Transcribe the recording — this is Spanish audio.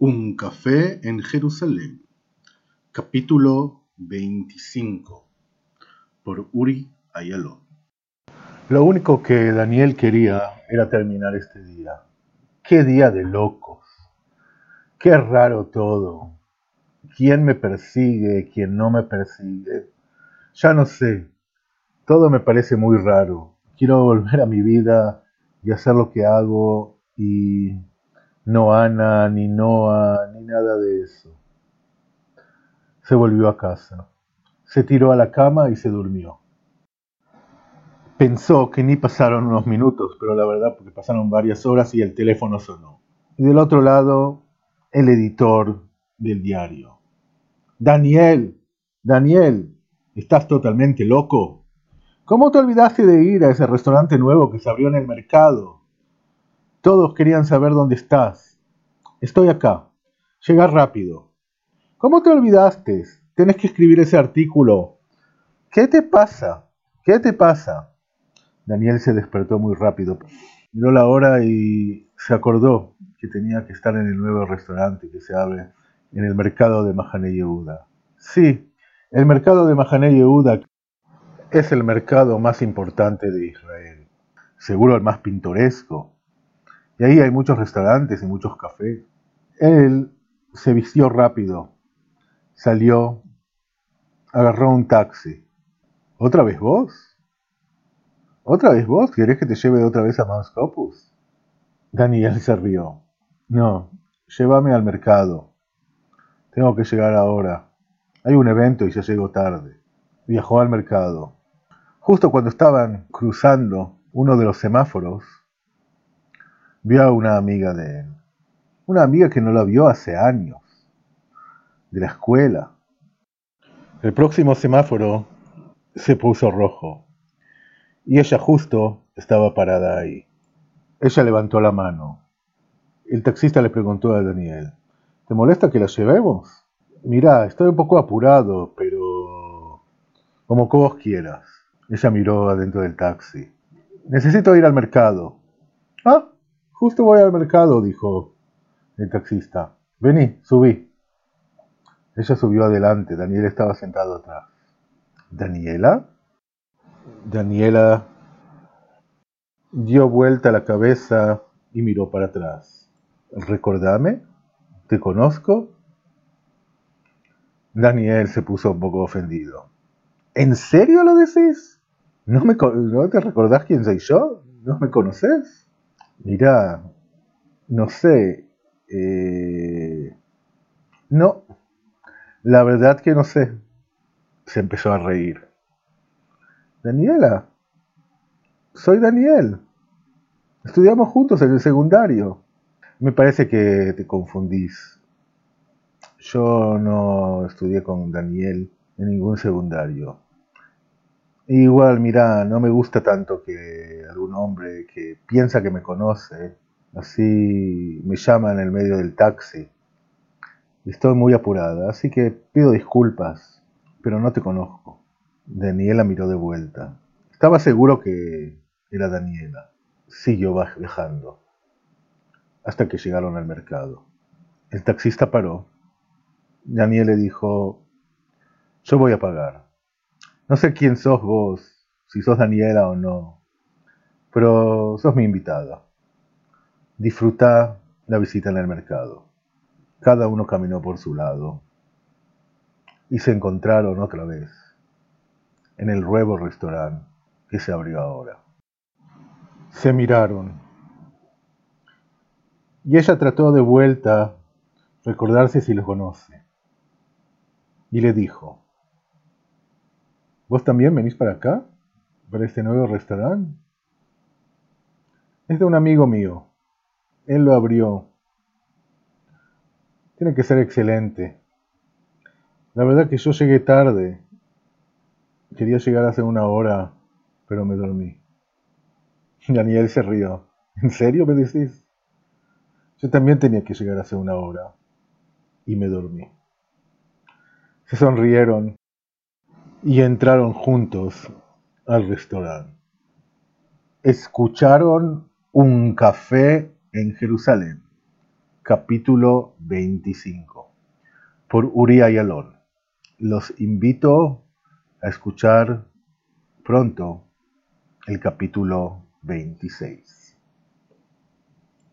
Un café en Jerusalén. Capítulo 25. Por Uri Ayalon. Lo único que Daniel quería era terminar este día. Qué día de locos. Qué raro todo. ¿Quién me persigue? ¿Quién no me persigue? Ya no sé. Todo me parece muy raro. Quiero volver a mi vida y hacer lo que hago y no Ana, ni Noah, ni nada de eso. Se volvió a casa. Se tiró a la cama y se durmió. Pensó que ni pasaron unos minutos, pero la verdad porque pasaron varias horas y el teléfono sonó. Y del otro lado, el editor del diario. Daniel, Daniel, ¿estás totalmente loco? ¿Cómo te olvidaste de ir a ese restaurante nuevo que se abrió en el mercado? Todos querían saber dónde estás. Estoy acá. Llega rápido. ¿Cómo te olvidaste? Tenés que escribir ese artículo. ¿Qué te pasa? ¿Qué te pasa? Daniel se despertó muy rápido. Miró la hora y se acordó que tenía que estar en el nuevo restaurante que se abre en el mercado de Mahane Yehuda. Sí, el mercado de Mahane Yehuda es el mercado más importante de Israel. Seguro el más pintoresco, y ahí hay muchos restaurantes y muchos cafés. Él se vistió rápido, salió, agarró un taxi. ¿Otra vez vos? ¿Otra vez vos? ¿Querés que te lleve otra vez a Mount Daniel se rió. No, llévame al mercado. Tengo que llegar ahora. Hay un evento y ya llego tarde. Viajó al mercado. Justo cuando estaban cruzando uno de los semáforos, vio a una amiga de él, una amiga que no la vio hace años, de la escuela. El próximo semáforo se puso rojo y ella justo estaba parada ahí. Ella levantó la mano. El taxista le preguntó a Daniel, ¿te molesta que la llevemos? Mira, estoy un poco apurado, pero... como vos quieras. Ella miró adentro del taxi. Necesito ir al mercado. Ah, Justo voy al mercado, dijo el taxista. Vení, subí. Ella subió adelante, Daniel estaba sentado atrás. ¿Daniela? Daniela dio vuelta la cabeza y miró para atrás. ¿Recordame? ¿Te conozco? Daniel se puso un poco ofendido. ¿En serio lo decís? ¿No, me, ¿No te recordás quién soy yo? ¿No me conoces? Mirá, no sé. Eh, no, la verdad que no sé. Se empezó a reír. Daniela, soy Daniel. Estudiamos juntos en el secundario. Me parece que te confundís. Yo no estudié con Daniel en ningún secundario. Igual, mira, no me gusta tanto que algún hombre que piensa que me conoce, así me llama en el medio del taxi. Estoy muy apurada, así que pido disculpas, pero no te conozco. Daniela miró de vuelta. Estaba seguro que era Daniela. Siguió viajando, hasta que llegaron al mercado. El taxista paró. Daniel le dijo, yo voy a pagar. No sé quién sos vos, si sos Daniela o no, pero sos mi invitada. Disfruta la visita en el mercado. Cada uno caminó por su lado y se encontraron otra vez en el nuevo restaurante que se abrió ahora. Se miraron y ella trató de vuelta recordarse si lo conoce y le dijo, ¿Vos también venís para acá? ¿Para este nuevo restaurante? Es de un amigo mío. Él lo abrió. Tiene que ser excelente. La verdad que yo llegué tarde. Quería llegar hace una hora, pero me dormí. Daniel se rió. ¿En serio me decís? Yo también tenía que llegar hace una hora. Y me dormí. Se sonrieron y entraron juntos al restaurante. Escucharon un café en Jerusalén. capítulo 25, por Uri Ayalon. Los invito a escuchar pronto el capítulo 26.